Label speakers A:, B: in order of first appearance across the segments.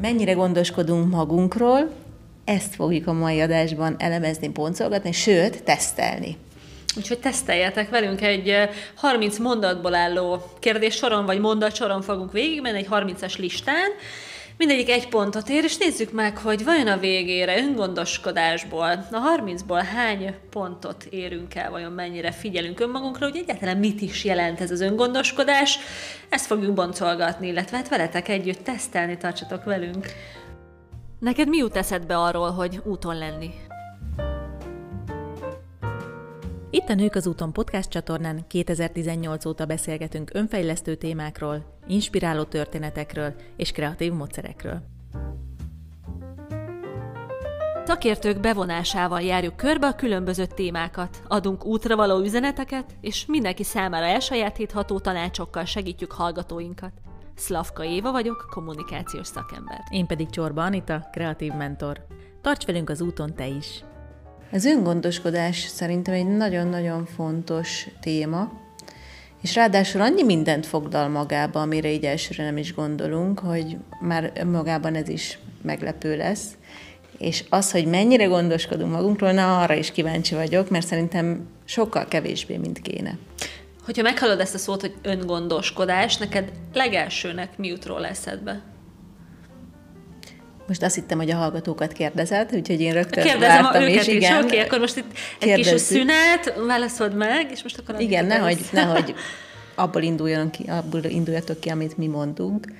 A: Mennyire gondoskodunk magunkról, ezt fogjuk a mai adásban elemezni, boncolgatni, sőt, tesztelni.
B: Úgyhogy teszteljetek velünk egy 30 mondatból álló kérdés soron vagy mondat soron fogunk végigmenni, egy 30-as listán, Mindegyik egy pontot ér, és nézzük meg, hogy vajon a végére öngondoskodásból, a 30-ból hány pontot érünk el, vajon mennyire figyelünk önmagunkra, hogy egyáltalán mit is jelent ez az öngondoskodás. Ezt fogjuk boncolgatni, illetve hát veletek együtt tesztelni, tartsatok velünk. Neked mi jut eszedbe arról, hogy úton lenni?
A: Itt a Nők az úton podcast csatornán 2018 óta beszélgetünk önfejlesztő témákról, inspiráló történetekről és kreatív módszerekről.
B: Szakértők bevonásával járjuk körbe a különböző témákat, adunk útra való üzeneteket, és mindenki számára elsajátítható tanácsokkal segítjük hallgatóinkat. Szlavka Éva vagyok, kommunikációs szakember.
A: Én pedig Csorba Anita, kreatív mentor. Tarts velünk az úton te is! Az öngondoskodás szerintem egy nagyon-nagyon fontos téma, és ráadásul annyi mindent fogdal magába, amire így elsőre nem is gondolunk, hogy már magában ez is meglepő lesz. És az, hogy mennyire gondoskodunk magunkról, na arra is kíváncsi vagyok, mert szerintem sokkal kevésbé, mint kéne.
B: Hogyha meghallod ezt a szót, hogy öngondoskodás, neked legelsőnek mi jut róla eszedbe?
A: Most azt hittem, hogy a hallgatókat kérdezed, úgyhogy én rögtön Kérdezem vártam
B: őket
A: is. Igen,
B: oké, akkor most itt egy Kérdezzük. kis szünet, válaszold meg, és most akkor...
A: Igen, nehogy, nehogy abból, induljon ki, abból induljatok ki, amit mi mondunk.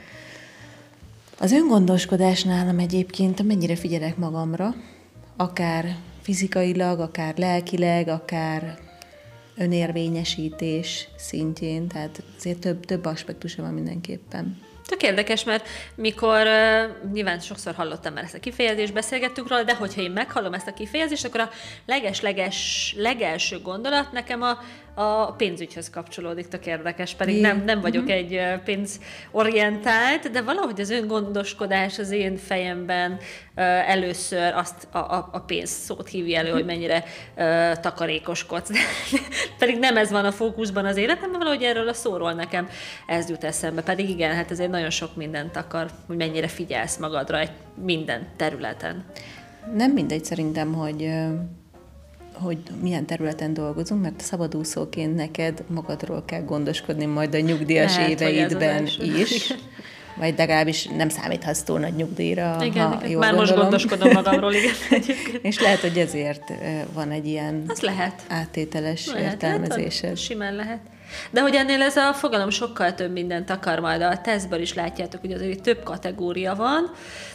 A: Az öngondoskodás nálam egyébként mennyire figyelek magamra, akár fizikailag, akár lelkileg, akár önérvényesítés szintjén, tehát azért több, több aspektusa van mindenképpen.
B: Tök érdekes, mert mikor nyilván sokszor hallottam már ezt a kifejezést, beszélgettünk róla, de hogyha én meghallom ezt a kifejezést, akkor a leges-leges legelső gondolat nekem a, a pénzügyhöz kapcsolódik, tök érdekes, pedig nem, nem vagyok uh-huh. egy pénzorientált, de valahogy az öngondoskodás az én fejemben először azt a, a, a pénz szót hívja elő, hogy mennyire uh, takarékoskodsz. pedig nem ez van a fókuszban az életemben, valahogy erről a szóról nekem ez jut eszembe. Pedig igen, hát ezért nagyon sok mindent akar, hogy mennyire figyelsz magadra egy minden területen.
A: Nem mindegy szerintem, hogy hogy milyen területen dolgozunk, mert szabadúszóként neked magadról kell gondoskodni majd a nyugdíjas Lehet, éveidben is. Vagy legalábbis nem számíthatsz túl nagy nyugdíjra,
B: igen, ha igen. jól Már gondolom. most gondoskodom magamról, igen.
A: És lehet, hogy ezért van egy ilyen
B: Az lehet.
A: áttételes lehet, értelmezésed. Hát,
B: simán lehet. De hogy ennél ez a fogalom sokkal több mindent akar majd a tesztből is látjátok, hogy azért több kategória van,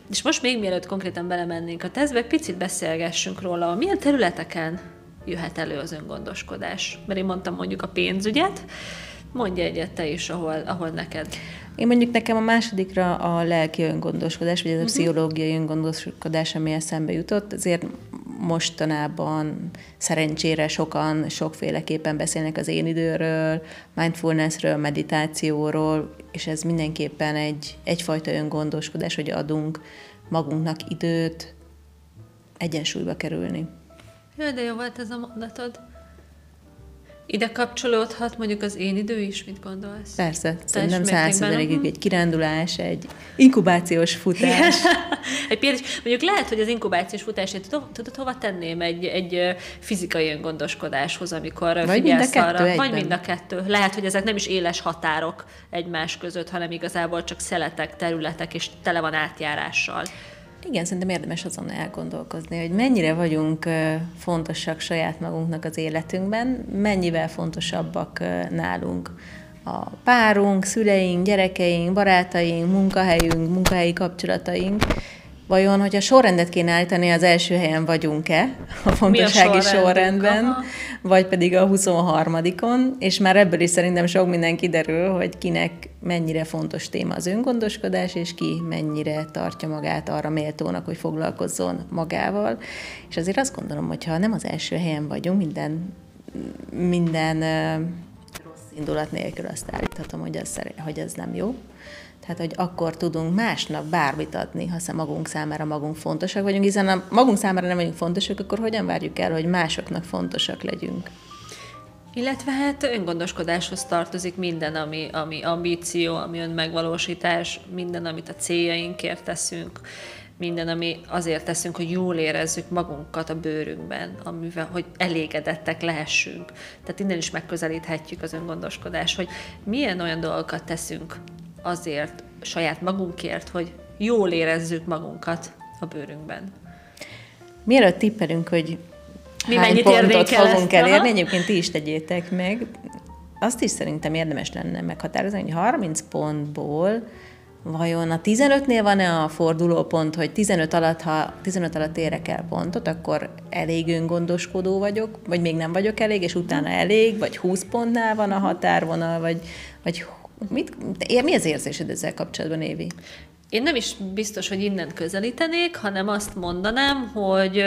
B: és most még mielőtt konkrétan belemennénk a tesztbe, picit beszélgessünk róla, milyen területeken jöhet elő az öngondoskodás. Mert én mondtam mondjuk a pénzügyet, mondja egyet te is, ahol, ahol neked.
A: Én mondjuk nekem a másodikra a lelki öngondoskodás, vagy ez a uh-huh. pszichológiai öngondoskodás, ami eszembe jutott, azért mostanában szerencsére sokan sokféleképpen beszélnek az én időről, mindfulnessről, meditációról, és ez mindenképpen egy, egyfajta öngondoskodás, hogy adunk magunknak időt egyensúlyba kerülni.
B: Jaj, de jó volt ez a mondatod. Ide kapcsolódhat mondjuk az én idő is, mit gondolsz?
A: Persze, szerintem százszerzelékig egy kirándulás, egy inkubációs futás.
B: egy például, mondjuk lehet, hogy az inkubációs futását tudod, hova tenném egy, egy fizikai öngondoskodáshoz, amikor
A: vagy mind a kettő arra. Egyben.
B: Vagy mind a kettő. Lehet, hogy ezek nem is éles határok egymás között, hanem igazából csak szeletek, területek, és tele van átjárással.
A: Igen, szerintem érdemes azon elgondolkozni, hogy mennyire vagyunk fontosak saját magunknak az életünkben, mennyivel fontosabbak nálunk a párunk, szüleink, gyerekeink, barátaink, munkahelyünk, munkahelyi kapcsolataink, Vajon, hogyha sorrendet kéne állítani, az első helyen vagyunk-e a fontossági a sorrendben, Aha. vagy pedig a 23-on, és már ebből is szerintem sok minden kiderül, hogy kinek mennyire fontos téma az öngondoskodás, és ki mennyire tartja magát arra méltónak, hogy foglalkozzon magával. És azért azt gondolom, hogyha nem az első helyen vagyunk, minden, minden indulat nélkül azt állíthatom, hogy ez, hogy ez nem jó. Tehát, hogy akkor tudunk másnak bármit adni, ha magunk számára magunk fontosak vagyunk, hiszen ha magunk számára nem vagyunk fontosak, akkor hogyan várjuk el, hogy másoknak fontosak legyünk?
B: Illetve hát öngondoskodáshoz tartozik minden, ami, ami ambíció, ami önmegvalósítás, minden, amit a céljainkért teszünk, minden, ami azért teszünk, hogy jól érezzük magunkat a bőrünkben, amivel, hogy elégedettek lehessünk. Tehát innen is megközelíthetjük az öngondoskodás, hogy milyen olyan dolgokat teszünk azért, saját magunkért, hogy jól érezzük magunkat a bőrünkben.
A: Mielőtt tippelünk, hogy mi hány mennyit pontot fogunk elérni, Aha. egyébként ti is tegyétek meg, azt is szerintem érdemes lenne meghatározni, hogy 30 pontból vajon a 15-nél van-e a fordulópont, hogy 15 alatt, ha 15 alatt érek el pontot, akkor elég öngondoskodó vagyok, vagy még nem vagyok elég, és utána elég, vagy 20 pontnál van a határvonal, vagy, vagy mit, mi az érzésed ezzel kapcsolatban, Évi?
B: Én nem is biztos, hogy innen közelítenék, hanem azt mondanám, hogy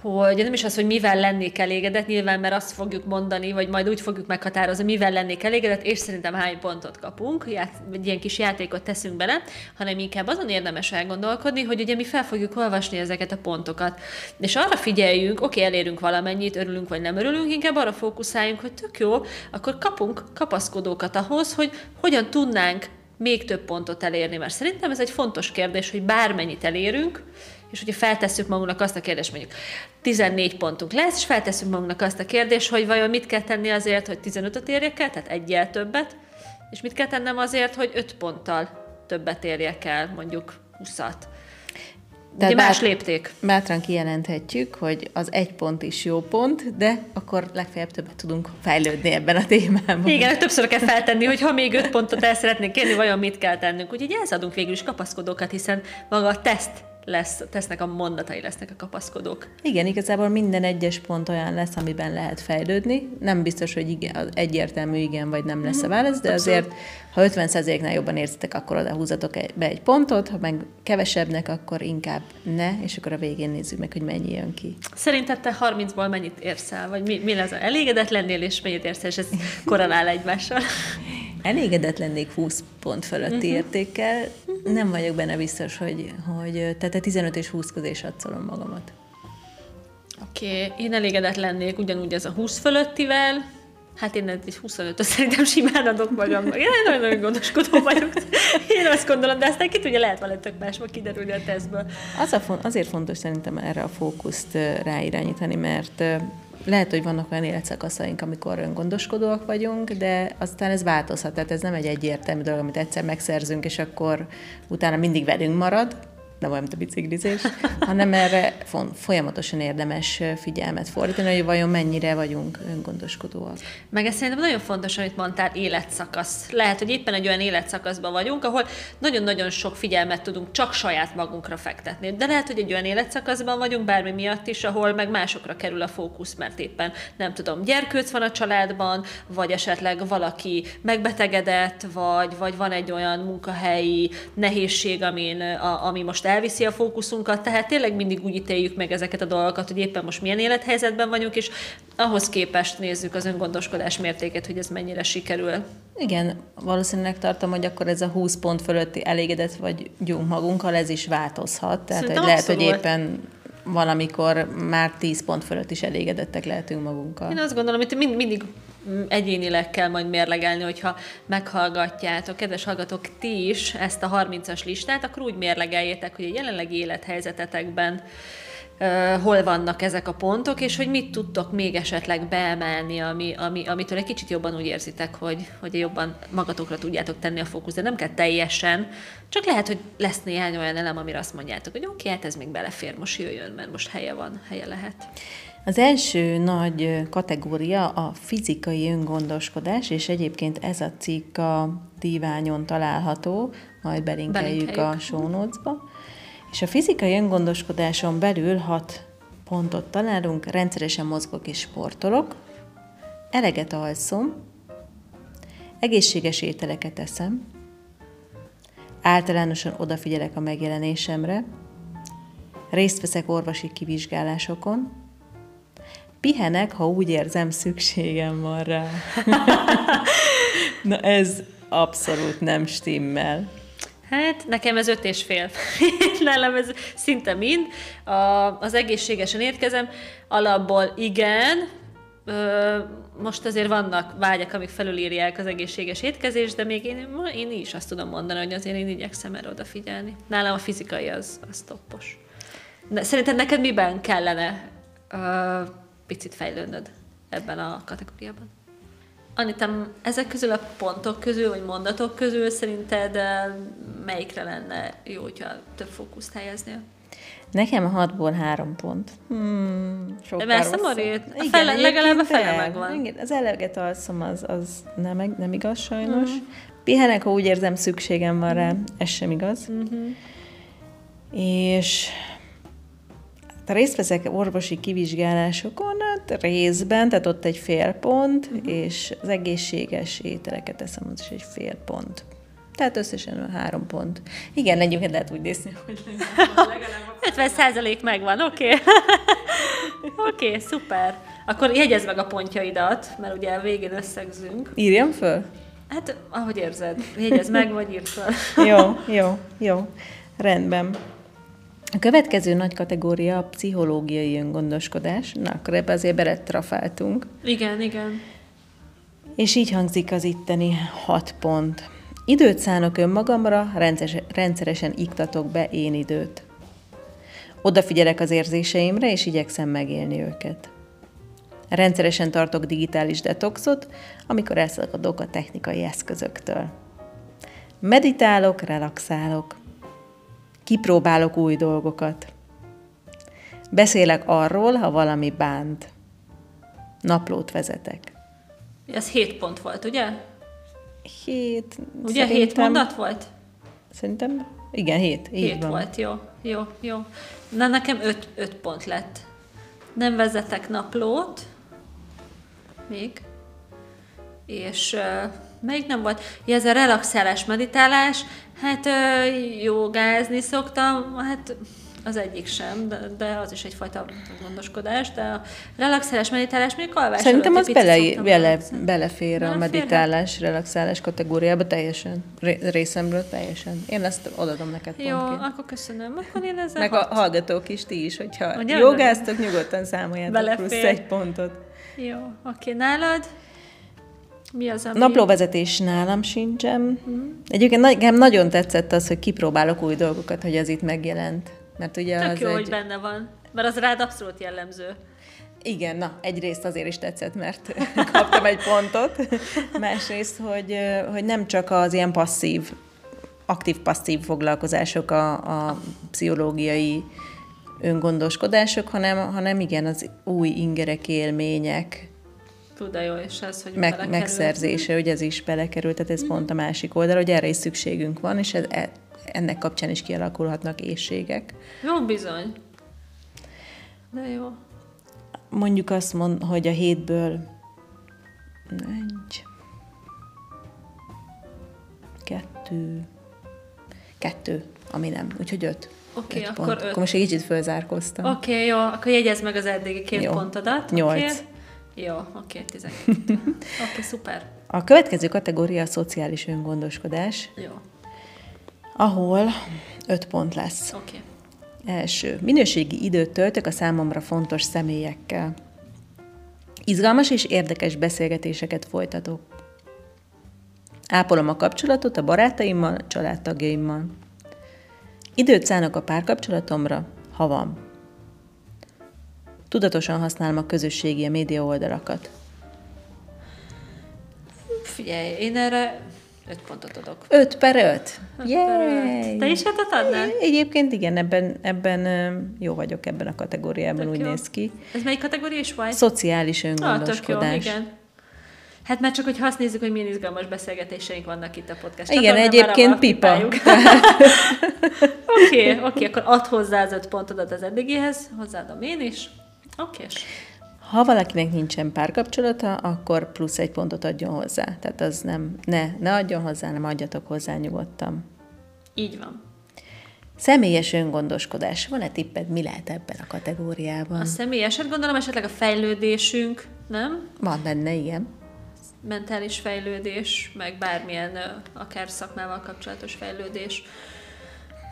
B: hogy nem is az, hogy mivel lennék elégedett, nyilván, mert azt fogjuk mondani, vagy majd úgy fogjuk meghatározni, mivel lennék elégedett, és szerintem hány pontot kapunk, egy ilyen kis játékot teszünk bele, hanem inkább azon érdemes elgondolkodni, hogy ugye mi fel fogjuk olvasni ezeket a pontokat. És arra figyeljünk, oké, elérünk valamennyit, örülünk vagy nem örülünk, inkább arra fókuszáljunk, hogy tök jó, akkor kapunk kapaszkodókat ahhoz, hogy hogyan tudnánk még több pontot elérni, mert szerintem ez egy fontos kérdés, hogy bármennyit elérünk, és hogyha feltesszük magunknak azt a kérdést, mondjuk 14 pontunk lesz, és feltesszük magunknak azt a kérdést, hogy vajon mit kell tenni azért, hogy 15-öt érjek el, tehát egyel többet, és mit kell tennem azért, hogy 5 ponttal többet érjek el, mondjuk 20-at. Tehát Ugye más lépték.
A: Bátran kijelenthetjük, hogy az egy pont is jó pont, de akkor legfeljebb többet tudunk fejlődni ebben a témában.
B: Igen, többször kell feltenni, hogy ha még öt pontot el szeretnénk kérni, vajon mit kell tennünk. Úgyhogy elszadunk végül is kapaszkodókat, hiszen maga a teszt lesz, tesznek a mondatai lesznek a kapaszkodók.
A: Igen, igazából minden egyes pont olyan lesz, amiben lehet fejlődni. Nem biztos, hogy igen, egyértelmű igen vagy nem lesz a mhm. válasz, de Abszolút. azért, ha 50%-nál jobban érzitek, akkor oda húzatok be egy pontot, ha meg kevesebbnek, akkor inkább ne, és akkor a végén nézzük meg, hogy mennyi jön ki.
B: Szerinted te 30-ból mennyit érsz el, vagy mi, mi lesz? Elégedett lennél, és mennyit érsz el, és ez korrelál egymással?
A: Elégedett lennék 20 pont fölötti uh-huh. értékkel. Nem vagyok benne biztos, hogy, hogy tehát 15 és 20 közé satszolom magamat.
B: Oké, okay. én elégedett lennék ugyanúgy ez a 20 fölöttivel, Hát én egy 25 szerintem simán adok magamnak. Én nagyon-nagyon gondoskodó vagyok. Én azt gondolom, de aztán ki tudja, lehet valami tök másba kiderülni a tesztből.
A: Az a, azért fontos szerintem erre a fókuszt ráirányítani, mert lehet, hogy vannak olyan életszakaszaink, amikor öngondoskodóak vagyunk, de aztán ez változhat. Tehát ez nem egy egyértelmű dolog, amit egyszer megszerzünk, és akkor utána mindig velünk marad, nem olyan, mint a biciklizés, hanem erre folyamatosan érdemes figyelmet fordítani, hogy vajon mennyire vagyunk öngondoskodóak.
B: Meg ez szerintem nagyon fontos, amit mondtál, életszakasz. Lehet, hogy éppen egy olyan életszakaszban vagyunk, ahol nagyon-nagyon sok figyelmet tudunk csak saját magunkra fektetni. De lehet, hogy egy olyan életszakaszban vagyunk, bármi miatt is, ahol meg másokra kerül a fókusz, mert éppen nem tudom, gyerkőc van a családban, vagy esetleg valaki megbetegedett, vagy, vagy van egy olyan munkahelyi nehézség, amin, a, ami most elviszi a fókuszunkat, tehát tényleg mindig úgy ítéljük meg ezeket a dolgokat, hogy éppen most milyen élethelyzetben vagyunk, és ahhoz képest nézzük az öngondoskodás mértékét, hogy ez mennyire sikerül.
A: Igen, valószínűleg tartom, hogy akkor ez a 20 pont fölötti elégedett vagyunk magunkkal, ez is változhat. Tehát, hogy lehet, hogy éppen valamikor már 10 pont fölött is elégedettek lehetünk magunkkal.
B: Én azt gondolom, hogy mind, mindig egyénileg kell majd mérlegelni, hogyha meghallgatjátok, kedves hallgatók, ti is ezt a 30-as listát, akkor úgy mérlegeljétek, hogy a jelenlegi élethelyzetetekben uh, hol vannak ezek a pontok, és hogy mit tudtok még esetleg beemelni, ami, ami, amitől egy kicsit jobban úgy érzitek, hogy, hogy jobban magatokra tudjátok tenni a fókusz, de nem kell teljesen, csak lehet, hogy lesz néhány olyan elem, amire azt mondjátok, hogy oké, okay, hát ez még belefér, most jöjjön, mert most helye van, helye lehet.
A: Az első nagy kategória a fizikai öngondoskodás, és egyébként ez a cikk a díványon található, majd belinkeljük a show. És a fizikai öngondoskodáson belül hat pontot találunk, rendszeresen mozgok és sportolok, eleget alszom, egészséges ételeket eszem, általánosan odafigyelek a megjelenésemre, részt veszek orvosi kivizsgálásokon, pihenek, ha úgy érzem, szükségem van rá. Na ez abszolút nem stimmel.
B: Hát nekem ez öt és fél. Nálam ez szinte mind. A, az egészségesen érkezem. Alapból igen, Ö, most azért vannak vágyak, amik felülírják az egészséges étkezést, de még én, én is azt tudom mondani, hogy azért én igyekszem erre odafigyelni. Nálam a fizikai az, az toppos. De szerinted neked miben kellene ö, picit fejlődnöd ebben a kategóriában? Anitam, ezek közül a pontok közül, vagy mondatok közül szerinted melyikre lenne jó, hogyha több fókuszt helyeznél?
A: Nekem a hatból három pont.
B: Hmm, De messze marít? A igen, fele, legalább a fele megvan.
A: Igen, az eleget alszom, az, az nem, nem igaz sajnos. Mm. Pihenek, ha úgy érzem, szükségem van rá, ez sem igaz. Mm-hmm. És részt veszek orvosi kivizsgálásokon, hát részben, tehát ott egy fél pont, uh-huh. és az egészséges ételeket eszem, az is egy fél pont. Tehát összesen három pont. Igen, egyébként lehet úgy nézni, hogy
B: legalább 50 százalék megvan, oké. Okay. oké, okay, szuper. Akkor jegyezd meg a pontjaidat, mert ugye a végén összegzünk.
A: Írjam föl?
B: Hát, ahogy érzed. Jegyezd meg, vagy írd föl.
A: jó, jó, jó. Rendben. A következő nagy kategória a pszichológiai öngondoskodás. Na, akkor ebbe azért beletrafáltunk.
B: Igen, igen.
A: És így hangzik az itteni hat pont. Időt szánok önmagamra, rendszeresen iktatok be én időt. Odafigyelek az érzéseimre, és igyekszem megélni őket. Rendszeresen tartok digitális detoxot, amikor elszakadok a technikai eszközöktől. Meditálok, relaxálok. Kipróbálok új dolgokat. Beszélek arról, ha valami bánt. Naplót vezetek.
B: Ez hét pont volt, ugye?
A: Hét.
B: Ugye hét mondat volt?
A: Szerintem, igen, hét.
B: Hét van. volt, jó, jó, jó. Na, nekem öt, öt pont lett. Nem vezetek naplót, még, és uh, melyik nem volt? Ja, ez a relaxálás, meditálás, hát uh, jogázni szoktam, hát az egyik sem, de, de az is egyfajta gondoskodás, de a relaxálás, meditálás még alvás
A: Szerintem az bele, bele, belefér a meditálás, relaxálás kategóriába teljesen, részemről teljesen. Én ezt odadom neked
B: Jó, pontként. akkor köszönöm. Akkor én ezzel
A: Meg hat. a hallgatók is, ti is, hogyha Ugye, jogáztok, nyugodtan számoljátok belefér. plusz egy pontot.
B: Jó, oké, nálad? Mi az, ami...
A: Naplóvezetés nálam sincsen. Mm. Egyébként nekem nagyon tetszett az, hogy kipróbálok új dolgokat, hogy az itt megjelent. Mert ugye
B: Tök
A: az
B: jó,
A: egy...
B: hogy benne van, mert az rád abszolút jellemző.
A: Igen, na, egyrészt azért is tetszett, mert kaptam egy pontot, másrészt, hogy, hogy nem csak az ilyen passzív, aktív-passzív foglalkozások a, a pszichológiai öngondoskodások, hanem, hanem igen, az új ingerek, élmények,
B: Tud, jó, és ez, hogy
A: meg, megszerzése, hogy ez is belekerült, tehát ez mm. pont a másik oldal, hogy erre is szükségünk van, és ez, e, ennek kapcsán is kialakulhatnak éjségek.
B: Jó, bizony. De jó.
A: Mondjuk azt mond, hogy a hétből egy, kettő, kettő, ami nem, úgyhogy öt.
B: Oké, okay, akkor öt.
A: Akkor most egy kicsit fölzárkoztam.
B: Oké, okay, jó, akkor jegyezd meg az eddigi két jó. pontodat.
A: Nyolc.
B: Okay. Jó, oké, okay, 12. Oké, szuper.
A: A következő kategória a szociális öngondoskodás.
B: Jó
A: ahol öt pont lesz.
B: Oké.
A: Okay. Első. Minőségi időt töltök a számomra fontos személyekkel. Izgalmas és érdekes beszélgetéseket folytatok. Ápolom a kapcsolatot a barátaimmal, családtagjaimmal. Időt szánok a párkapcsolatomra, ha van. Tudatosan használom a közösségi a média oldalakat.
B: Figyelj, én erre 5 pontot adok.
A: 5 per 5? Yay!
B: Te is hetet adnál?
A: Egyébként igen, ebben, ebben jó vagyok ebben a kategóriában, tök úgy jó. néz ki.
B: Ez melyik kategória is vagy?
A: Szociális öngondoskodás. Ah, jó, igen.
B: Hát már csak, hogy azt nézzük, hogy milyen izgalmas beszélgetéseink vannak itt a podcast.
A: Igen, egyébként pipa.
B: Oké, oké, okay, okay, akkor add hozzá az öt pontodat az eddigihez, hozzáadom én is. Oké.
A: Ha valakinek nincsen párkapcsolata, akkor plusz egy pontot adjon hozzá. Tehát az nem, ne, ne adjon hozzá, nem adjatok hozzá nyugodtan.
B: Így van.
A: Személyes öngondoskodás. Van-e tipped, mi lehet ebben a kategóriában?
B: A személyeset gondolom esetleg a fejlődésünk, nem?
A: Van benne, igen.
B: Mentális fejlődés, meg bármilyen akár szakmával kapcsolatos fejlődés.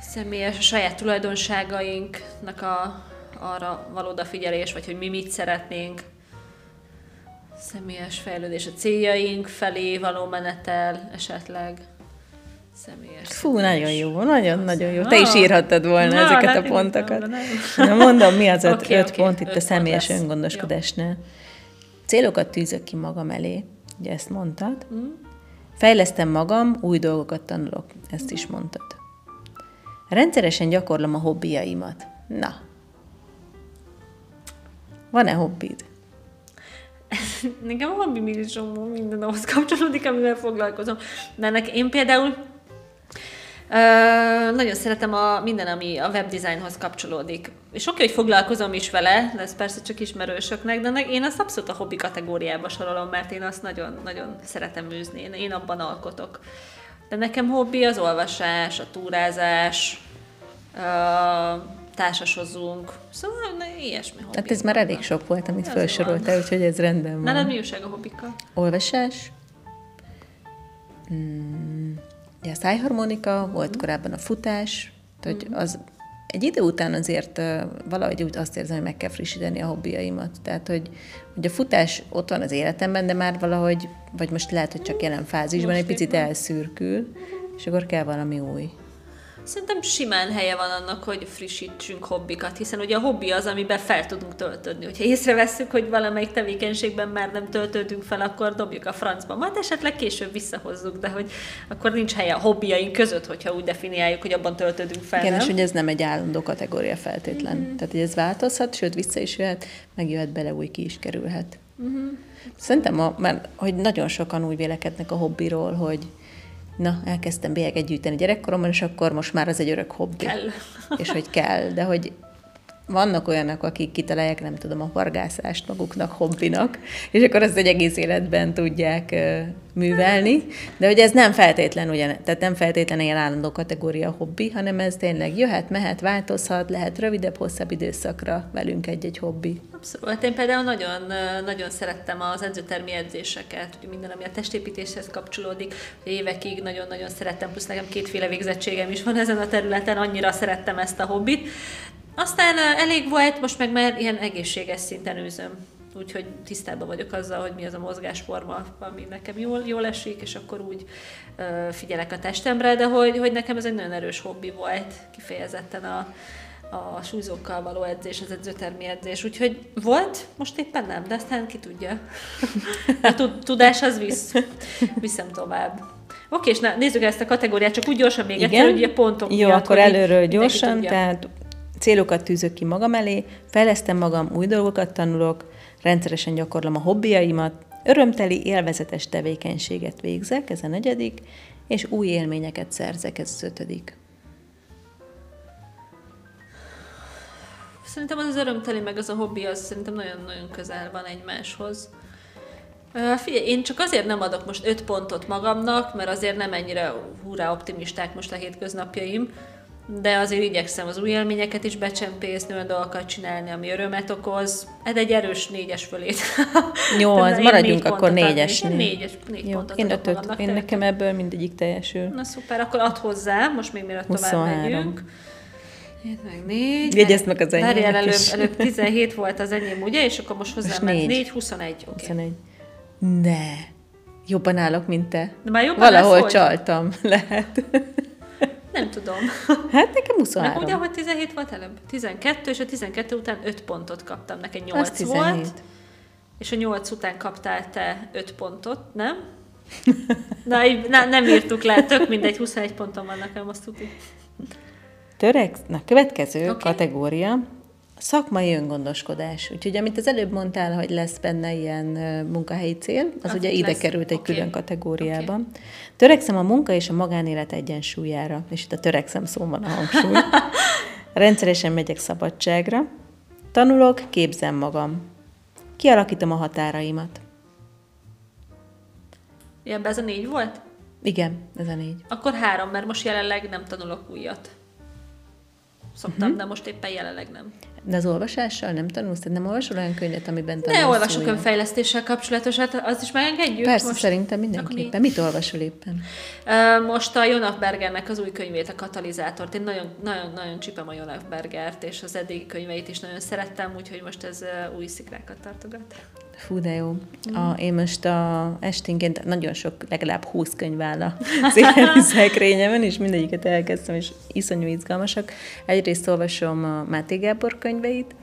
B: Személyes, a saját tulajdonságainknak a arra való odafigyelés, vagy hogy mi mit szeretnénk. Személyes fejlődés, a céljaink felé való menetel esetleg. Személyes.
A: Fú, nagyon jó, nagyon-nagyon jó. Te is írhattad volna Na, ezeket a pontokat.
B: Nem,
A: Na mondom, mi az öt,
B: Oké,
A: öt
B: oké,
A: pont itt
B: öt
A: a személyes
B: lesz.
A: öngondoskodásnál. Célokat tűzök ki magam elé, ugye ezt mondtad.
B: Mm.
A: Fejlesztem magam, új dolgokat tanulok, ezt is mondtad. Rendszeresen gyakorlom a hobbiaimat. Na. Van-e hobbid?
B: Nekem a hobbi még is csomó minden ahhoz kapcsolódik, amivel foglalkozom. De ennek én például Ö, nagyon szeretem a minden, ami a webdesignhoz kapcsolódik. És oké, hogy foglalkozom is vele, de persze csak ismerősöknek, de én azt abszolút a hobbi kategóriába sorolom, mert én azt nagyon-nagyon szeretem műzni. Én, én abban alkotok. De nekem hobbi az olvasás, a túrázás, társasozunk. Szóval na, ilyesmi hobbi.
A: Hát ez már elég sok volt, amit felsoroltál, újság ez rendben van.
B: Nálad mi újság a hobbikkal?
A: Olvasás. Mm, a szájharmonika, volt korábban a futás, tehát, hogy az egy idő után azért ö, valahogy úgy azt érzem, hogy meg kell frissíteni a hobbiaimat. Tehát, hogy, hogy a futás ott van az életemben, de már valahogy, vagy most lehet, hogy csak jelen fázisban,
B: Most
A: egy picit elszürkül, és akkor kell valami új.
B: Szerintem simán helye van annak, hogy frissítsünk hobbikat, hiszen ugye a hobbi az, amiben fel tudunk töltődni. Hogyha észrevesszük, hogy valamelyik tevékenységben már nem töltődünk fel, akkor dobjuk a francba. Majd esetleg később visszahozzuk, de hogy akkor nincs helye a hobbiaink között, hogyha úgy definiáljuk, hogy abban töltődünk fel.
A: Igen,
B: nem?
A: és hogy ez nem egy állandó kategória feltétlen.
B: Mhm.
A: Mm-hmm. Tehát, hogy ez változhat, sőt, vissza is jöhet, megjöhet bele, új ki is kerülhet.
B: Mhm.
A: Mm-hmm. Szerintem, a, mert, hogy nagyon sokan úgy vélekednek a hobbiról, hogy na, elkezdtem bélyeget gyűjteni gyerekkoromban, és akkor most már az egy örök hobbi.
B: Kell.
A: És hogy kell, de hogy vannak olyanok, akik kitalálják, nem tudom, a horgászást maguknak hobbinak, és akkor azt egy egész életben tudják ö, művelni, de hogy ez nem feltétlen ugyan, tehát nem feltétlenül ilyen állandó kategória hobbi, hanem ez tényleg jöhet, mehet, változhat, lehet rövidebb, hosszabb időszakra velünk egy-egy hobbi.
B: Abszolút. Én például nagyon, nagyon szerettem az edzőtermi edzéseket, minden, ami a testépítéshez kapcsolódik. Évekig nagyon-nagyon szerettem, plusz nekem kétféle végzettségem is van ezen a területen, annyira szerettem ezt a hobbit. Aztán elég volt, most meg már ilyen egészséges szinten űzöm. Úgyhogy tisztában vagyok azzal, hogy mi az a mozgásforma, ami nekem jól, jól esik, és akkor úgy ö, figyelek a testemre, de hogy, hogy nekem ez egy nagyon erős hobbi volt, kifejezetten a, a súlyzókkal való edzés, az edzőtermi edzés. Úgyhogy volt, most éppen nem, de aztán ki tudja. A tud- tudás az visz. Viszem tovább. Oké, és na, nézzük ezt a kategóriát, csak úgy gyorsan még egyszer, hogy ugye pontok
A: Jó,
B: miatt,
A: akkor előről gyorsan, tehát célokat tűzök ki magam elé, fejlesztem magam, új dolgokat tanulok, rendszeresen gyakorlom a hobbiaimat, örömteli, élvezetes tevékenységet végzek, ez a negyedik, és új élményeket szerzek, ez az ötödik.
B: Szerintem az az örömteli, meg az a hobbi, az szerintem nagyon-nagyon közel van egymáshoz. Figyelj, én csak azért nem adok most öt pontot magamnak, mert azért nem ennyire hurrá optimisták most a hétköznapjaim, de azért igyekszem az új élményeket is becsempészni, olyan dolgokat csinálni, ami örömet okoz. Ez egy erős négyes fölét.
A: Jó, az maradjunk
B: négy
A: akkor négyesnél.
B: Én négyes, négy
A: Jó,
B: pontot
A: én ötöt, én nekem ebből mindegyik teljesül.
B: Na szuper, akkor add hozzá, most még mielőtt tovább
A: 23.
B: megyünk. Meg négy.
A: Jegyezd meg az enyémet
B: Várjál, előbb, előbb 17 volt az enyém, ugye? És akkor most hozzá
A: Most
B: ment
A: négy.
B: 4, 21. Oké.
A: 21. Ne, jobban állok, mint te.
B: De már jobban
A: Valahol
B: lesz, hogy?
A: csaltam, lehet.
B: Nem tudom.
A: Hát nekem
B: Meg
A: 23.
B: ugye, hogy 17 volt előbb? 12, és a 12 után 5 pontot kaptam. Nekem
A: Az
B: 8
A: 17.
B: volt. És a 8 után kaptál te 5 pontot, nem? Na, így, na, nem írtuk le, tök mindegy, 21 ponton van nekem, azt tudni.
A: Törek, na, következő okay. kategória, szakmai öngondoskodás. Úgyhogy amit az előbb mondtál, hogy lesz benne ilyen munkahelyi cél, az
B: Az
A: ugye ide
B: lesz.
A: került egy
B: Oké.
A: külön kategóriában. Törekszem a munka és a magánélet egyensúlyára, és itt a törekszem szó van a hangsúly. Rendszeresen megyek szabadságra, tanulok, képzem magam. Kialakítom a határaimat.
B: Ilyenben ez a négy volt?
A: Igen, ez a négy.
B: Akkor három, mert most jelenleg nem tanulok újat. Szoktam, uh-huh. de most éppen jelenleg nem.
A: De az olvasással nem tanulsz? Tehát nem olvasol olyan könyvet, amiben tanulsz?
B: Ne olvasok önfejlesztéssel kapcsolatosat, azt is megengedjük?
A: Persze,
B: most?
A: szerintem
B: Akkor
A: mindenképpen. Mit olvasol éppen?
B: Most a Jonah Bergernek az új könyvét, a Katalizátort. Én nagyon, nagyon, nagyon csipem a Jonah Bergert, és az eddigi könyveit is nagyon szerettem, úgyhogy most ez új szikrákat tartogat.
A: Fú, de jó.
B: Mm.
A: A, én most a esténként nagyon sok, legalább 20 könyv áll a szekrényemen, és mindegyiket elkezdtem, és iszonyú izgalmasak. Egyrészt olvasom a Máté Gábor könyveit,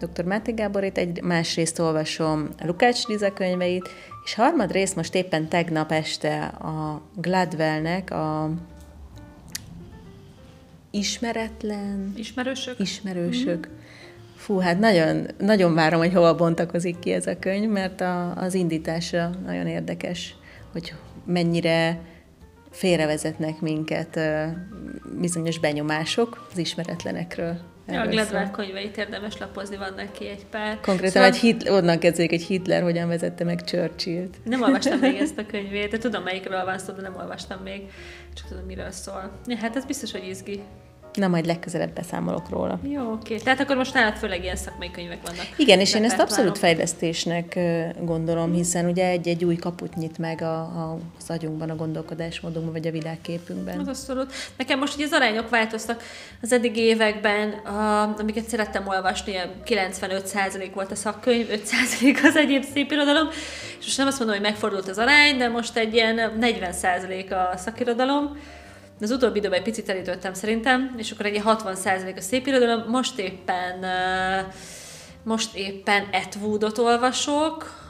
A: dr. Máté Gáborét, egy másrészt olvasom a Lukács Liza könyveit, és harmadrészt most éppen tegnap este a Gladwellnek a ismeretlen
B: Ismerősök?
A: ismerősök. Fú, hát nagyon, nagyon várom, hogy hova bontakozik ki ez a könyv, mert a, az indítása nagyon érdekes, hogy mennyire félrevezetnek minket bizonyos benyomások az ismeretlenekről.
B: Ja, a Gladwell könyveit érdemes lapozni, van neki egy pár.
A: Konkrétan
B: Szóval
A: egy Hitler, onnan kezdődik, hogy Hitler hogyan vezette meg Churchillt.
B: Nem olvastam még ezt a könyvét, de tudom melyikről van szó, de nem olvastam még. Csak tudom, miről szól. Ja, hát ez biztos, hogy izgi.
A: Na, majd legközelebb beszámolok róla.
B: Jó, oké. Tehát akkor most nálad főleg ilyen szakmai könyvek vannak.
A: Igen, és én ezt abszolút fejlesztésnek gondolom, hiszen ugye egy-egy új kaput nyit meg a, a, az agyunkban, a gondolkodásmódunkban, vagy a világképünkben.
B: Az abszolút. Nekem most ugye az arányok változtak az eddigi években, a, amiket szerettem olvasni, ilyen 95% volt a szakkönyv, 5% az egyéb szép irodalom, és most nem azt mondom, hogy megfordult az arány, de most egy ilyen 40% a szakirodalom. Az utóbbi időben egy picit elütöttem szerintem, és akkor egy ilyen 60% a szép irodalom. Most éppen, most éppen Atwoodot olvasok,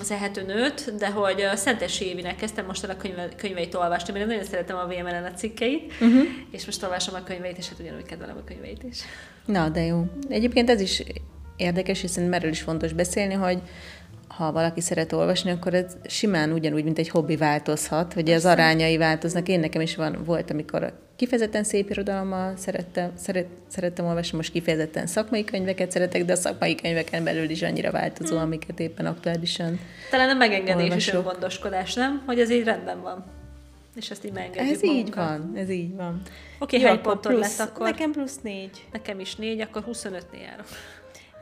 B: az ehető nőt, de hogy a Szentes Évinek kezdtem most el a könyve, könyveit olvasni, mert én nagyon szeretem a VMLN a cikkeit, uh-huh. és most olvasom a könyveit, és hát ugyanúgy kedvelem a könyveit is.
A: Na, de jó. Egyébként ez is érdekes, hiszen erről is fontos beszélni, hogy ha valaki szeret olvasni, akkor ez simán ugyanúgy, mint egy hobbi változhat, hogy az arányai változnak. Én nekem is van, volt, amikor kifejezetten szép irodalommal szerettem, szeret, szerettem olvasni, most kifejezetten szakmai könyveket szeretek, de a szakmai könyveken belül is annyira változó, amiket éppen aktuálisan.
B: Talán a megengedés és
A: Olvasok.
B: öngondoskodás, nem? Hogy ez így rendben van. És ezt így megengedjük
A: Ez így
B: magunkat.
A: van, ez így van.
B: Oké,
A: Jó,
B: hány
A: plusz,
B: lett akkor?
A: Nekem plusz négy.
B: Nekem is négy, akkor 25-nél járok.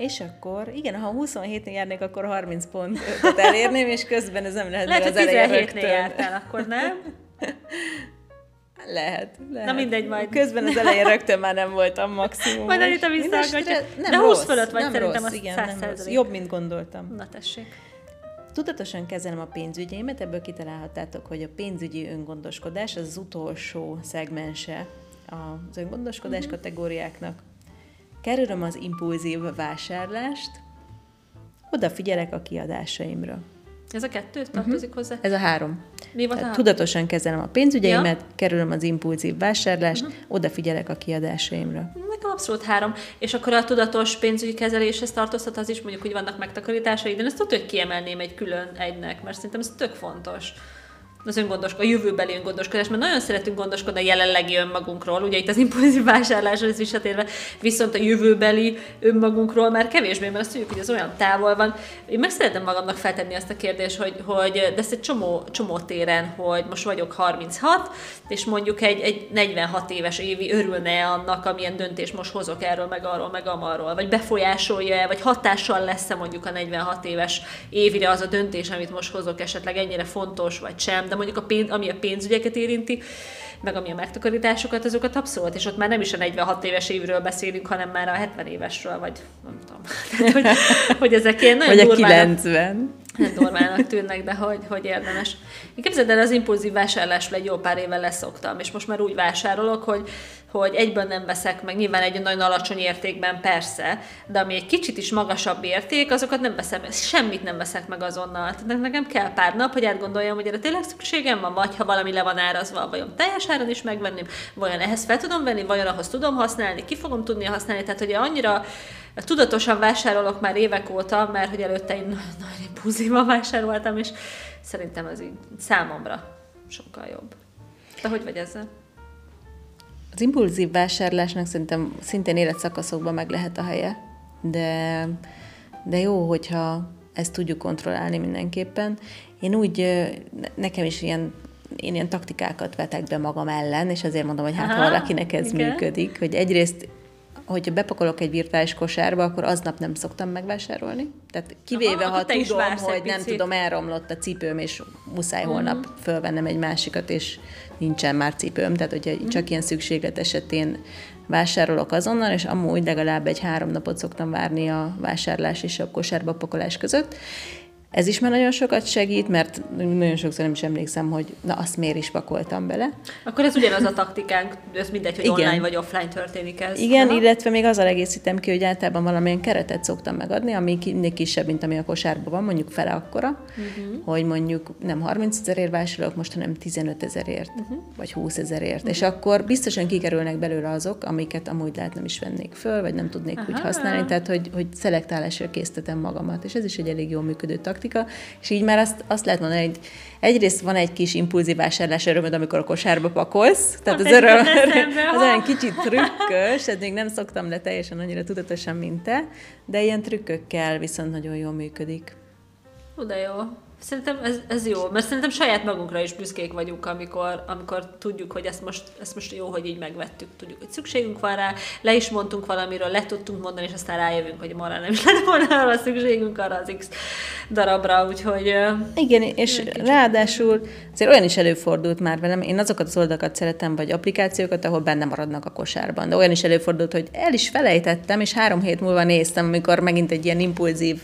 A: És akkor, igen, ha 27-nél járnék, akkor 30 pontot elérném, és közben ez nem lehet,
B: Lehet, hogy
A: mert az elején
B: 17-nél
A: rögtön-
B: jártál, akkor nem?
A: Lehet, lehet.
B: mindegy, majd.
A: Közben az elején rögtön már nem voltam maximum.
B: Majd Anita
A: Minden
B: visszahallgatja. De 20 fölött vagy
A: nem
B: szerintem,
A: rossz,
B: az
A: igen,
B: 100
A: nem rossz. Jobb, mint gondoltam.
B: Na tessék.
A: Tudatosan kezelem a pénzügyeimet, ebből kitalálhattátok, hogy a pénzügyi öngondoskodás az, az utolsó szegmense az öngondoskodás
B: Mhm.
A: uh-huh. kategóriáknak. Kerülöm az impulzív vásárlást, odafigyelek a kiadásaimra.
B: Ez a kettő tartozik hozzá?
A: Ez a három.
B: Mi volt a
A: Tehát
B: három?
A: tudatosan kezelem a pénzügyeimet, kerülöm az impulzív vásárlást, uh-huh. odafigyelek a kiadásaimra.
B: Nekem abszolút három. És akkor a tudatos pénzügyi kezeléshez tartozhat az is, mondjuk, hogy vannak megtakarításai, de ezt tudod, hogy kiemelném egy külön egynek, mert szerintem ez tök fontos. Az öngondoskodás, a jövőbeli öngondoskodás, mert nagyon szeretünk gondoskodni a jelenlegi önmagunkról, ugye itt az impulzív vásárlásra is visszatérve, viszont a jövőbeli önmagunkról már kevésbé, mert azt tudjuk, hogy az olyan távol van. Én meg szeretem magamnak feltenni azt a kérdést, hogy, hogy de ezt egy csomó, csomó téren, hogy most vagyok 36, és mondjuk egy, egy 46 éves évi örülne annak, amilyen döntés most hozok erről, meg arról, meg amarról, vagy befolyásolja vagy hatással lesz-e mondjuk a 46 éves évire az a döntés, amit most hozok, esetleg ennyire fontos, vagy sem, de mondjuk a pénz, ami a pénzügyeket érinti, meg ami a megtakarításokat, azokat abszolút, és ott már nem is a 46 éves évről beszélünk, hanem már a 70 évesről, vagy nem tudom. Hogy, hogy ezek ilyen nagyon
A: Vagy a
B: durvának-
A: 90.
B: nem normának tűnnek, de hogy, hogy érdemes. Én képzeld el, az impulzív vásárlásról egy jó pár éve leszoktam, és most már úgy vásárolok, hogy, hogy egyből nem veszek meg, nyilván egy nagyon alacsony értékben persze, de ami egy kicsit is magasabb érték, azokat nem veszem, semmit nem veszek meg azonnal. Tehát nekem kell pár nap, hogy átgondoljam, hogy erre tényleg szükségem van, vagy ha valami le van árazva, vajon teljes áron is megvenném, vajon ehhez fel tudom venni, vajon ahhoz tudom használni, ki fogom tudni használni. Tehát ugye annyira tudatosan vásárolok már évek óta, mert hogy előtte én nagyon impulzívan vásároltam, és szerintem ez így számomra sokkal jobb. De hogy vagy ezzel?
A: Az impulzív vásárlásnak szerintem szintén életszakaszokban meg lehet a helye, de, de jó, hogyha ezt tudjuk kontrollálni mindenképpen. Én úgy, nekem is ilyen én ilyen taktikákat vetek be magam ellen, és azért mondom, hogy hát
B: Aha,
A: ha valakinek ez
B: igen.
A: működik, hogy egyrészt hogyha bepakolok egy virtuális kosárba, akkor aznap nem szoktam megvásárolni. Tehát kivéve,
B: Aha,
A: ha tudom, hogy nem tudom, elromlott a cipőm, és muszáj holnap fölvennem egy másikat, és nincsen már cipőm. Tehát, hogyha csak ilyen szükséglet esetén vásárolok azonnal, és amúgy legalább egy három napot szoktam várni a vásárlás és a kosárba pakolás között. Ez is már nagyon sokat segít, mert nagyon sokszor nem is emlékszem, hogy na azt miért is pakoltam bele.
B: Akkor ez ugyanaz a taktikánk, ez mindegy, hogy
A: Igen.
B: online vagy offline történik ez.
A: Igen,
B: Aha.
A: illetve még azzal egészítem ki, hogy általában valamilyen keretet szoktam megadni, ami ki- kisebb, mint ami a kosárban van, mondjuk fele akkora, uh-huh. hogy mondjuk nem 30 ezerért vásárolok most, hanem 15 ezerért, uh-huh. vagy 20 ezerért. Uh-huh. És akkor biztosan kikerülnek belőle azok, amiket amúgy lehet nem is vennék föl, vagy nem tudnék Aha. úgy használni, tehát hogy, hogy szelektálásra késztetem magamat. És ez is egy elég jól működő taktika, és így már azt, azt lehet mondani, hogy egyrészt van egy kis impulzív vásárlás örömöd, amikor a kosárba pakolsz, tehát az öröm, az olyan kicsit trükkös, ezt még nem szoktam le teljesen annyira tudatosan, mint te, de ilyen trükkökkel viszont nagyon jól működik.
B: De jó. Szerintem ez, ez jó, mert szerintem saját magunkra is büszkék vagyunk, amikor, amikor tudjuk, hogy ezt most, ezt most jó, hogy így megvettük. Tudjuk, hogy szükségünk van rá, le is mondtunk valamiről, le tudtunk mondani, és aztán rájövünk, hogy marra nem is lett volna arra szükségünk arra az X darabra, úgyhogy...
A: Igen, és ráadásul azért olyan is előfordult már velem, én azokat az oldalakat szeretem, vagy applikációkat, ahol benne maradnak a kosárban. De olyan is előfordult, hogy el is felejtettem, és három hét múlva néztem, amikor megint egy ilyen impulzív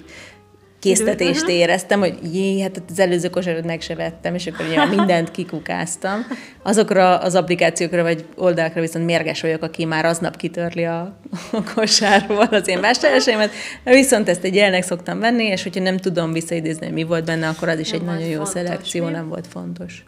A: késztetést éreztem, hogy jé, hát az előző kosarat meg se vettem, és akkor nyilván mindent kikukáztam. Azokra az applikációkra vagy oldalakra viszont mérges vagyok, aki már aznap kitörli a, a kosárból az én vásárlásaimat, viszont ezt egy jelnek szoktam venni, és hogyha nem tudom visszaidézni, hogy mi volt benne, akkor az is
B: Nem
A: egy nagyon jó
B: fontos,
A: szelekció,
B: mi?
A: nem volt fontos.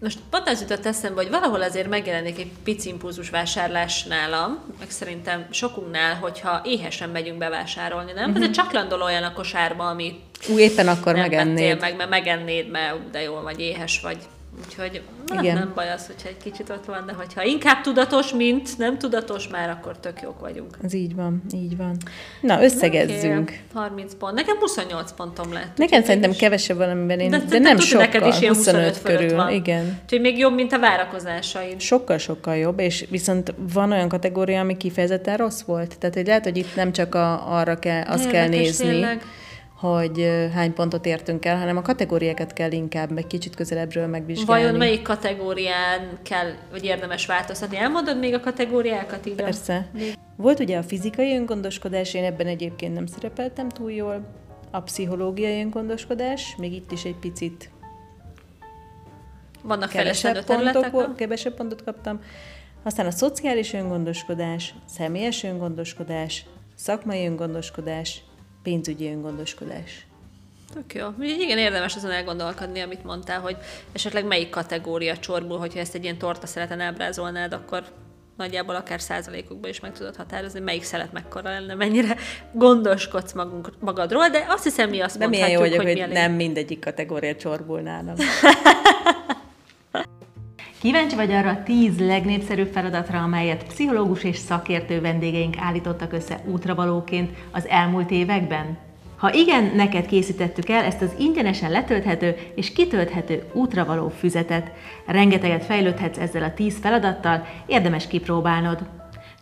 B: Most pont az jutott eszembe, hogy valahol azért megjelenik egy pici impulzus vásárlás nálam, meg szerintem sokunknál, hogyha éhesen megyünk bevásárolni, nem?
A: Mhm.
B: Ez csak landol olyan a kosárba, ami
A: Ú, éppen akkor megennéd.
B: meg, mert megennéd, mert de jól vagy, éhes vagy. Úgyhogy na,
A: Igen.
B: nem baj az, hogyha egy kicsit ott van, de hogyha inkább tudatos, mint nem tudatos, már akkor tök jók vagyunk.
A: Ez így van, így van. Na, összegezzünk.
B: Oké, 30 pont. Nekem 28 pontom lett.
A: Nekem szerintem
B: mégis-
A: kevesebb valamiben, én, de, de nem
B: tudod, neked
A: sokkal,
B: is ilyen
A: 25
B: fölött
A: körül.
B: van.
A: Igen.
B: Úgyhogy még jobb, mint a várakozásaid.
A: Sokkal-sokkal jobb, és viszont van olyan kategória, ami kifejezetten rossz volt. Tehát, hogy lehet, hogy itt nem csak a, arra kell, azt kell
B: Érdekes
A: nézni,
B: tényleg.
A: Hogy hány pontot értünk el, hanem a kategóriákat kell inkább egy kicsit közelebbről megvizsgálni.
B: Vajon melyik kategórián kell, vagy érdemes változtatni? Elmondod még a kategóriákat így?
A: Persze. Volt ugye a fizikai öngondoskodás, én ebben egyébként nem szerepeltem túl jól. A pszichológiai öngondoskodás, még itt is egy picit
B: Vannak
A: kevesebb, pontok, kevesebb pontot kaptam. Aztán a szociális öngondoskodás, személyes öngondoskodás, szakmai öngondoskodás, pénzügyi öngondoskodás.
B: Tök jó. Úgyhogy igen, érdemes azon elgondolkodni, amit mondtál, hogy esetleg melyik kategória csorbul, hogyha ezt egy ilyen torta szeleten ábrázolnád, akkor nagyjából akár százalékokban is meg tudod határozni, melyik szelet mekkora lenne, mennyire gondoskodsz magunk, magadról, de azt hiszem, mi azt
A: De
B: mondhatjuk,
A: jó
B: hogy,
A: hogy,
B: elég.
A: nem mindegyik kategória csorbul nálam.
C: Kíváncsi vagy arra a tíz legnépszerűbb feladatra, amelyet pszichológus és szakértő vendégeink állítottak össze útravalóként az elmúlt években? Ha igen, neked készítettük el ezt az ingyenesen letölthető és kitölthető útravaló füzetet. Rengeteget fejlődhetsz ezzel a 10 feladattal, érdemes kipróbálnod.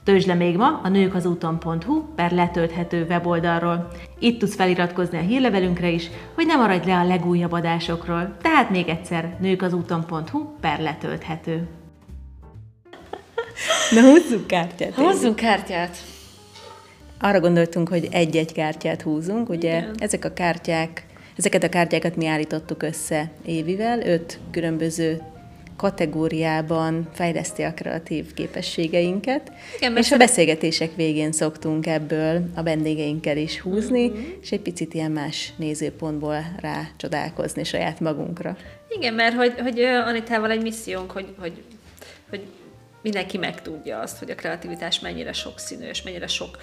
C: Töltsd le még ma a nőkazúton.hu per letölthető weboldalról. Itt tudsz feliratkozni a hírlevelünkre is, hogy ne maradj le a legújabb adásokról. Tehát még egyszer nőkazúton.hu per letölthető.
A: Na, húzzuk kártyát.
B: Hozzunk kártyát.
A: Arra gondoltunk, hogy egy-egy kártyát húzunk, ugye
B: Igen.
A: ezek a kártyák, ezeket a kártyákat mi állítottuk össze évivel, öt különböző kategóriában fejleszti a kreatív képességeinket,
B: Igen,
A: és a beszélgetések végén szoktunk ebből a vendégeinkkel is húzni,
B: Mhm.
A: és egy picit ilyen más nézőpontból rá csodálkozni saját magunkra.
B: Igen, mert hogy, hogy Anitával egy missziónk, hogy, hogy, hogy mindenki megtudja azt, hogy a kreativitás mennyire sokszínű, és mennyire sok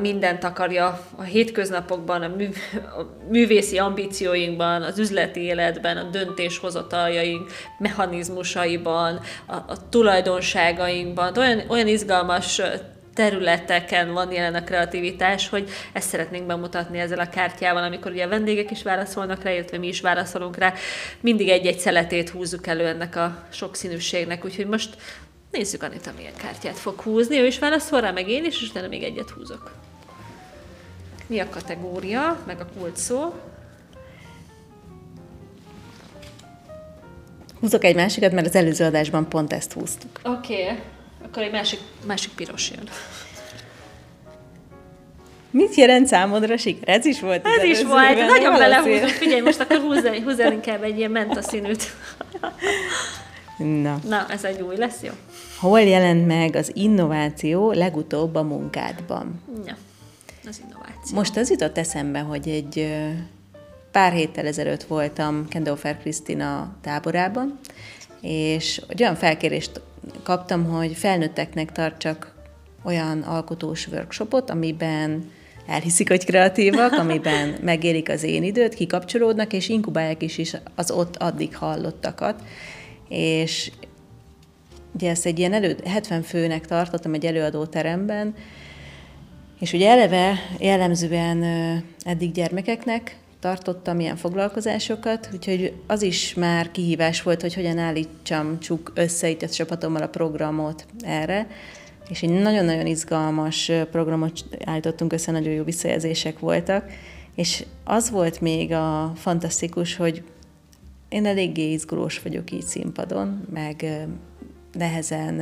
B: mindent akarja a hétköznapokban, a, mű, a művészi ambícióinkban, az üzleti életben, a döntéshozataljaink mechanizmusaiban, a, a tulajdonságainkban, olyan, olyan izgalmas területeken van jelen a kreativitás, hogy ezt szeretnénk bemutatni ezzel a kártyával, amikor ugye a vendégek is válaszolnak rá, illetve mi is válaszolunk rá. Mindig egy-egy szeletét húzzuk elő ennek a sokszínűségnek, úgyhogy most Nézzük, Anita milyen kártyát fog húzni. Ő is válaszol rá, meg én is, és utána még egyet húzok. Mi a kategória, meg a kult szó?
A: Húzok egy másikat, mert az előző adásban pont ezt húztuk.
B: Oké, okay. akkor egy másik, másik piros jön.
A: Mit jelent számodra siker? Ez is volt.
B: Ez is volt, nagyon belehúzok. Figyelj, most akkor húzz, húzz el inkább egy ilyen mentaszínűt.
A: Na.
B: Na, ez egy új lesz, jó?
A: Hol jelent meg az innováció legutóbb a munkádban?
B: Ja, az innováció.
A: Most az jutott eszembe, hogy egy pár héttel ezelőtt voltam Kendofer Krisztina táborában, és egy olyan felkérést kaptam, hogy felnőtteknek tartsak olyan alkotós workshopot, amiben elhiszik, hogy kreatívak, amiben megérik az én időt, kikapcsolódnak, és inkubálják is, is az ott addig hallottakat. És ugye ezt egy ilyen elő, 70 főnek tartottam egy előadóteremben, és ugye eleve jellemzően eddig gyermekeknek tartottam ilyen foglalkozásokat, úgyhogy az is már kihívás volt, hogy hogyan állítsam csuk össze itt a csapatommal a programot erre, és egy nagyon-nagyon izgalmas programot állítottunk össze, nagyon jó visszajelzések voltak, és az volt még a fantasztikus, hogy én eléggé izgulós vagyok így színpadon, meg nehezen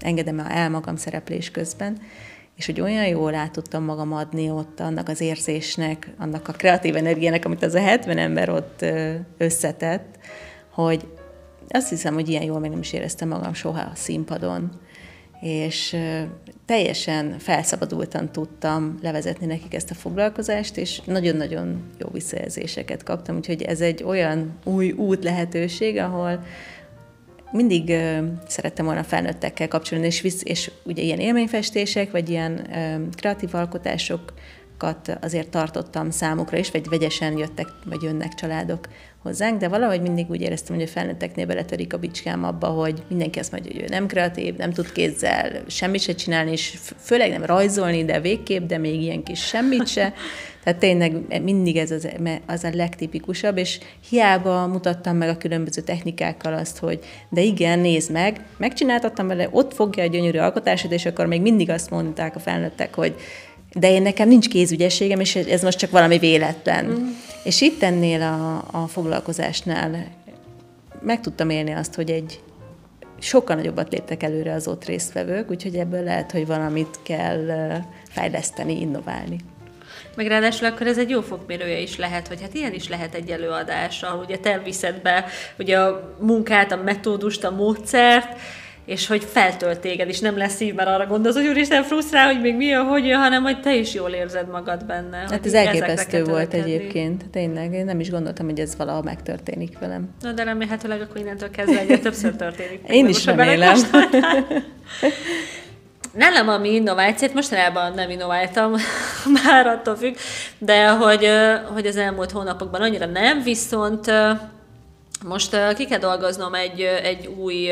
A: engedem el magam szereplés közben, és hogy olyan jól át tudtam magam adni ott annak az érzésnek, annak a kreatív energiának, amit az a 70 ember ott összetett, hogy azt hiszem, hogy ilyen jól még nem is éreztem magam soha a színpadon és teljesen felszabadultan tudtam levezetni nekik ezt a foglalkozást, és nagyon-nagyon jó visszajelzéseket kaptam, úgyhogy ez egy olyan új út lehetőség, ahol mindig uh, szerettem volna felnőttekkel kapcsolni, és, visz, és ugye ilyen élményfestések, vagy ilyen uh, kreatív alkotásokat azért tartottam számukra is, vagy vegyesen jöttek, vagy jönnek családok hozzánk, de valahogy mindig úgy éreztem, hogy a felnőtteknél beletörik a bicskám abba, hogy mindenki azt mondja, hogy ő nem kreatív, nem tud kézzel semmit se csinálni, és főleg nem rajzolni, de végképp, de még ilyen kis semmit se. Tehát tényleg mindig ez az, az a legtipikusabb, és hiába mutattam meg a különböző technikákkal azt, hogy de igen, nézd meg, megcsináltattam vele, ott fogja a gyönyörű alkotásod, és akkor még mindig azt mondták a felnőttek, hogy de én nekem nincs kézügyességem, és ez most csak valami véletlen. Mm. És itt ennél a, a foglalkozásnál meg tudtam élni azt, hogy egy sokkal nagyobbat léptek előre az ott résztvevők, úgyhogy ebből lehet, hogy valamit kell fejleszteni, innoválni.
B: Meg ráadásul akkor ez egy jó fokmérője is lehet, hogy hát ilyen is lehet egy előadás, ahol ugye te viszed be ugye a munkát, a metódust, a módszert, és hogy feltölt téged, és nem lesz így, mert arra gondolsz, hogy úristen frusztrál, hogy még mi a, hogy jön, hanem hogy te is jól érzed magad benne.
A: Hát ez elképesztő volt egyébként, tényleg. Én nem is gondoltam, hogy ez valaha megtörténik velem.
B: Na, de remélhetőleg akkor innentől kezdve egyre többször történik.
A: Én is remélem.
B: Nálam a mi innovációt mostanában nem innováltam, már attól függ, de hogy, hogy az elmúlt hónapokban annyira nem, viszont most ki kell dolgoznom egy, egy új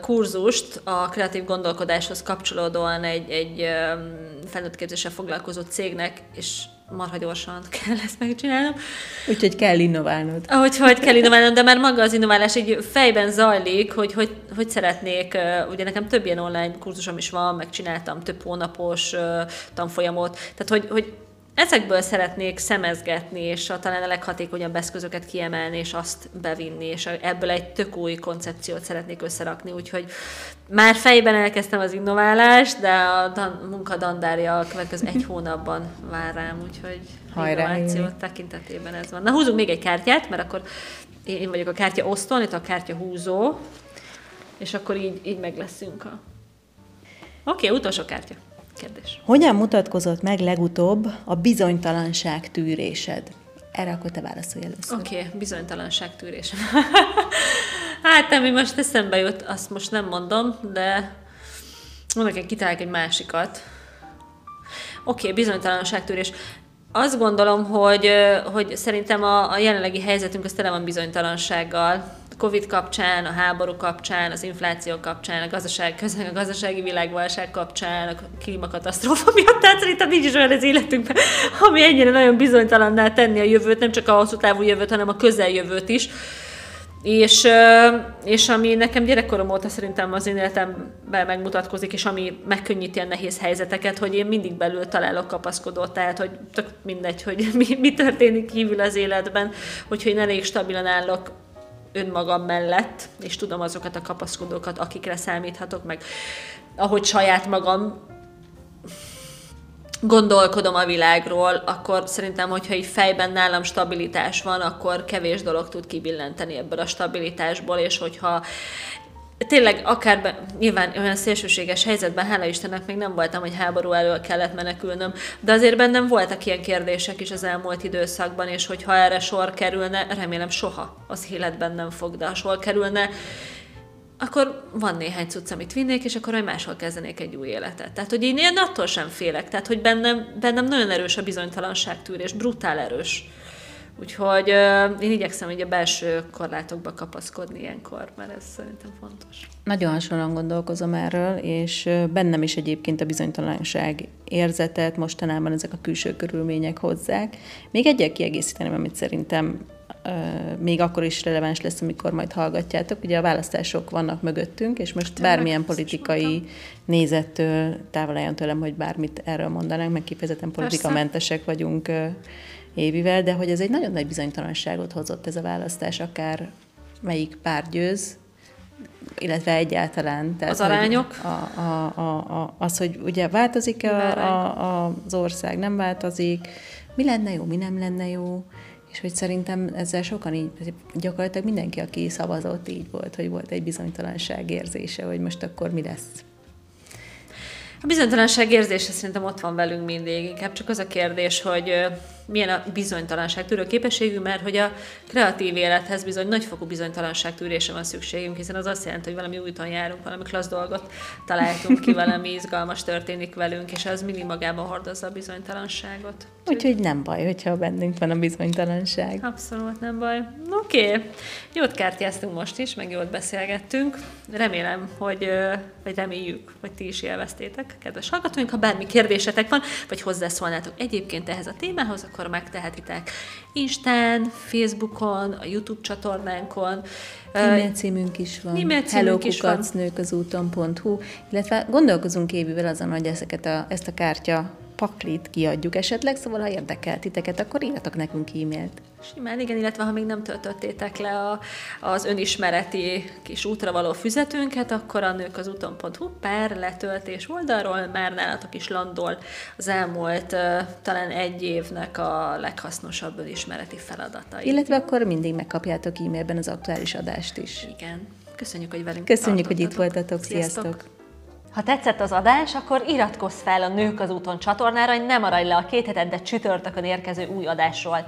B: kurzust a kreatív gondolkodáshoz kapcsolódóan egy, egy felnőtt képzéssel foglalkozó cégnek, és marha gyorsan kell ezt megcsinálnom.
A: Úgyhogy kell innoválnod.
B: Ahogy hogy kell innoválnom, de már maga az innoválás egy fejben zajlik, hogy, hogy, hogy szeretnék, ugye nekem több ilyen online kurzusom is van, megcsináltam több hónapos tanfolyamot, tehát hogy, hogy ezekből szeretnék szemezgetni, és a, talán a leghatékonyabb eszközöket kiemelni, és azt bevinni, és ebből egy tök új koncepciót szeretnék összerakni, úgyhogy már fejben elkezdtem az innoválást, de a dan- munka dandárja a következő egy hónapban vár rám, úgyhogy Hajrá, innováció tekintetében ez van. Na húzunk még egy kártyát, mert akkor én vagyok a kártya osztó, itt a kártya húzó, és akkor így, így meg leszünk a... Oké, okay, utolsó kártya kérdés.
A: Hogyan mutatkozott meg legutóbb a bizonytalanság tűrésed? Erre akkor te válaszolj először.
B: Oké, okay, bizonytalanság tűrésed. hát, ami most eszembe jut, azt most nem mondom, de mondok egy kitalálok egy másikat. Oké, okay, bizonytalanság tűrés. Azt gondolom, hogy, hogy szerintem a, a jelenlegi helyzetünk az tele van bizonytalansággal Covid kapcsán, a háború kapcsán, az infláció kapcsán, a gazdaság közben, a gazdasági világválság kapcsán, a klímakatasztrófa miatt, tehát szerintem nincs is olyan az életünkben, ami ennyire nagyon bizonytalanná tenni a jövőt, nem csak a hosszú távú jövőt, hanem a közeljövőt is. és, és ami nekem gyerekkorom óta szerintem az én életemben megmutatkozik, és ami megkönnyíti a nehéz helyzeteket, hogy én mindig belül találok kapaszkodót, tehát hogy tök mindegy, hogy mi, mi történik kívül az életben, hogyha én elég stabilan állok önmagam mellett, és tudom azokat a kapaszkodókat, akikre számíthatok, meg. Ahogy saját magam gondolkodom a világról, akkor szerintem, hogyha így fejben nálam stabilitás van, akkor kevés dolog tud kibillenteni ebből a stabilitásból, és hogyha tényleg akár be, nyilván olyan szélsőséges helyzetben, hála Istennek még nem voltam, hogy háború elől kellett menekülnöm, de azért bennem voltak ilyen kérdések is az elmúlt időszakban, és hogyha erre sor kerülne, remélem soha az életben nem fog, de ha sor kerülne, akkor van néhány cucc, amit vinnék, és akkor majd máshol kezdenék egy új életet. Tehát, hogy én ilyen attól sem félek. Tehát, hogy bennem, bennem nagyon erős a bizonytalanságtűrés, brutál erős. Úgyhogy én igyekszem így a belső korlátokba kapaszkodni ilyenkor, mert ez szerintem fontos.
A: Nagyon hasonlóan gondolkozom erről, és bennem is egyébként a bizonytalanság érzetet mostanában ezek a külső körülmények hozzák. Még egyet kiegészíteném, amit szerintem még akkor is releváns lesz, amikor majd hallgatjátok. Ugye a választások vannak mögöttünk, és most bármilyen politikai nézettől távol álljon tőlem, hogy bármit erről mondanánk, meg kifejezetten politikamentesek vagyunk évivel, de hogy ez egy nagyon nagy bizonytalanságot hozott ez a választás, akár melyik pár győz, illetve egyáltalán.
B: Tehát, az arányok?
A: A, a, a, a, az, hogy ugye változik a, a, az ország, nem változik, mi lenne jó, mi nem lenne jó, és hogy szerintem ezzel sokan így, gyakorlatilag mindenki, aki szavazott, így volt, hogy volt egy bizonytalanság érzése, hogy most akkor mi lesz.
B: A bizonytalanság érzése szerintem ott van velünk mindig. Inkább csak az a kérdés, hogy milyen a bizonytalanság tűrő képességű, mert hogy a kreatív élethez bizony nagyfokú bizonytalanság tűrése van szükségünk, hiszen az azt jelenti, hogy valami úton járunk, valami klassz dolgot találtunk ki, valami izgalmas történik velünk, és az mindig magában hordozza a bizonytalanságot.
A: Úgyhogy nem baj, hogyha bennünk van a bizonytalanság.
B: Abszolút nem baj. Oké, okay. jót kártyáztunk most is, meg jót beszélgettünk. Remélem, hogy, vagy reméljük, hogy ti is élveztétek, kedves hallgatóink. Ha bármi kérdésetek van, vagy hozzászólnátok egyébként ehhez a témához, akkor akkor megtehetitek Instán, Facebookon, a YouTube csatornánkon.
A: E-mail címünk is van. E-mail címünk is van. úton.hu, illetve gondolkozunk évvel azon, hogy ezeket a, ezt a kártya paklit kiadjuk esetleg, szóval ha érdekel titeket, akkor írjatok nekünk e-mailt.
B: Simán, igen, illetve ha még nem töltöttétek le a, az önismereti kis útra való füzetünket, akkor a nők az úton.hu per letöltés oldalról már nálatok is landol az elmúlt uh, talán egy évnek a leghasznosabb önismereti feladatai.
A: Illetve akkor mindig megkapjátok e-mailben az aktuális adást is.
B: Igen. Köszönjük, hogy velünk
A: Köszönjük, hogy itt voltatok. Sziasztok! Sziasztok.
C: Ha tetszett az adás, akkor iratkozz fel a Nők az úton csatornára, hogy ne maradj le a két heted, de csütörtökön érkező új adásról.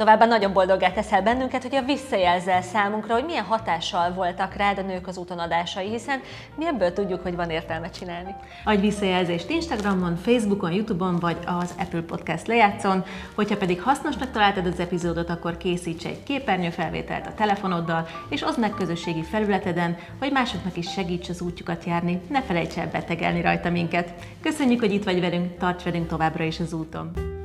C: Továbbá nagyon boldoggá teszel bennünket, hogy a visszajelzel számunkra, hogy milyen hatással voltak rád a nők az úton adásai, hiszen mi ebből tudjuk, hogy van értelme csinálni.
A: Adj visszajelzést Instagramon, Facebookon, Youtube-on vagy az Apple Podcast lejátszon. Hogyha pedig hasznosnak találtad az epizódot, akkor készíts egy képernyőfelvételt a telefonoddal, és oszd meg közösségi felületeden, hogy másoknak is segíts az útjukat járni. Ne felejts el betegelni rajta minket. Köszönjük, hogy itt vagy velünk, tarts velünk továbbra is az úton!